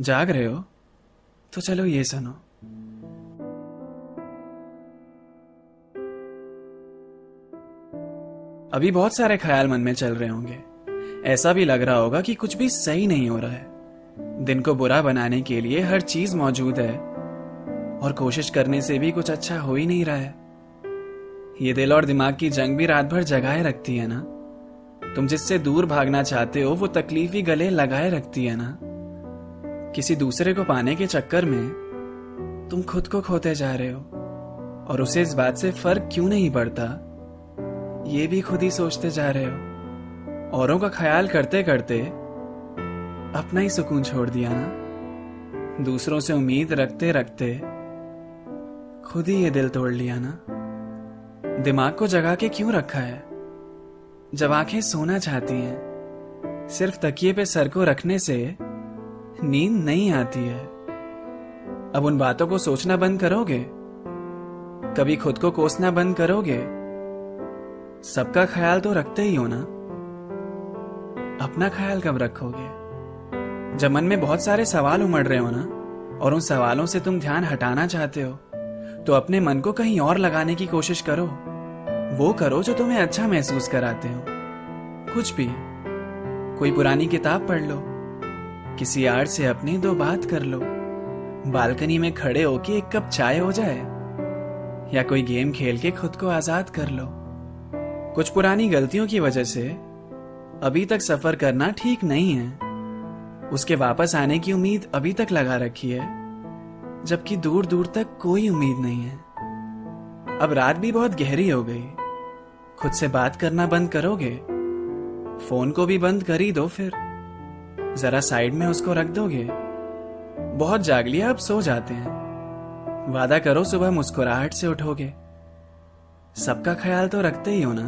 जाग रहे हो? तो चलो ये सुनो। अभी बहुत सारे ख्याल मन में चल रहे होंगे। ऐसा भी लग रहा होगा कि कुछ भी सही नहीं हो रहा है। दिन को बुरा बनाने के लिए हर चीज़ मौजूद है। और कोशिश करने से भी कुछ अच्छा हो ही नहीं रहा है। ये दिल और दिमाग की जंग भी रात भर जगाए रखती है ना? तुम जिससे दूर भागना चाहते हो, वो तकलीफ़ ही गले लगाए रखती है ना? किसी दूसरे को पाने के चक्कर में तुम खुद को खोते जा रहे हो। और उसे इस बात से फ़र्क क्यों नहीं पड़ता? ये भी खुद ही सोचते जा रहे हो। औरों का ख्याल करते करते अपना ही सुकून छोड़ दिया ना? दूसरों से उम्मीद रखते रखते खुद ही ये दिल तोड़ लिया ना? दिमाग को जगा के क्यों रखा है? जब आँखें सोना चाहती हैं, सिर्फ़ तकिए पे सर को रखने से नींद नहीं आती है। अब उन बातों को सोचना बंद करोगे? कभी खुद को कोसना बंद करोगे? सबका ख्याल तो रखते ही हो ना? अपना ख्याल कब रखोगे? जब मन में बहुत सारे सवाल उमड़ रहे हो ना, और उन सवालों से तुम ध्यान हटाना चाहते हो तो अपने मन को कहीं और लगाने की कोशिश करो। वो करो जो तुम्हें अच्छा महसूस कराते हो। कुछ भी। कोई पुरानी किताब पढ़ लो। किसी आर्ट से अपनी दो बात कर लो। बालकनी में खड़े होके एक कप चाय हो जाए, या कोई गेम खेल के खुद को आज़ाद कर लो। कुछ पुरानी गलतियों की वजह से अभी तक सफ़र करना ठीक नहीं है। उसके वापस आने की उम्मीद अभी तक लगा रखी है, जबकि दूर दूर तक कोई उम्मीद नहीं है। अब रात भी बहुत गहरी हो गई। खुद से बात करना बंद करोगे? फ़ोन को भी बंद कर ही दो फिर। जरा साइड में उसको रख दोगे? बहुत जाग लिया अब सो जाते हैं। वादा करो सुबह मुस्कुराहट से उठोगे। सबका ख्याल तो रखते ही हो ना?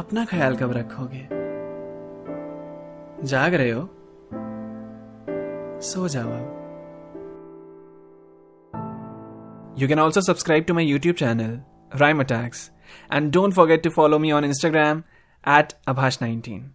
अपना ख्याल कब रखोगे? जाग रहे हो? सो जाओ अब। You can also subscribe to my YouTube channel Rhyme Attacks and don't forget to follow me on Instagram at Abhash nineteen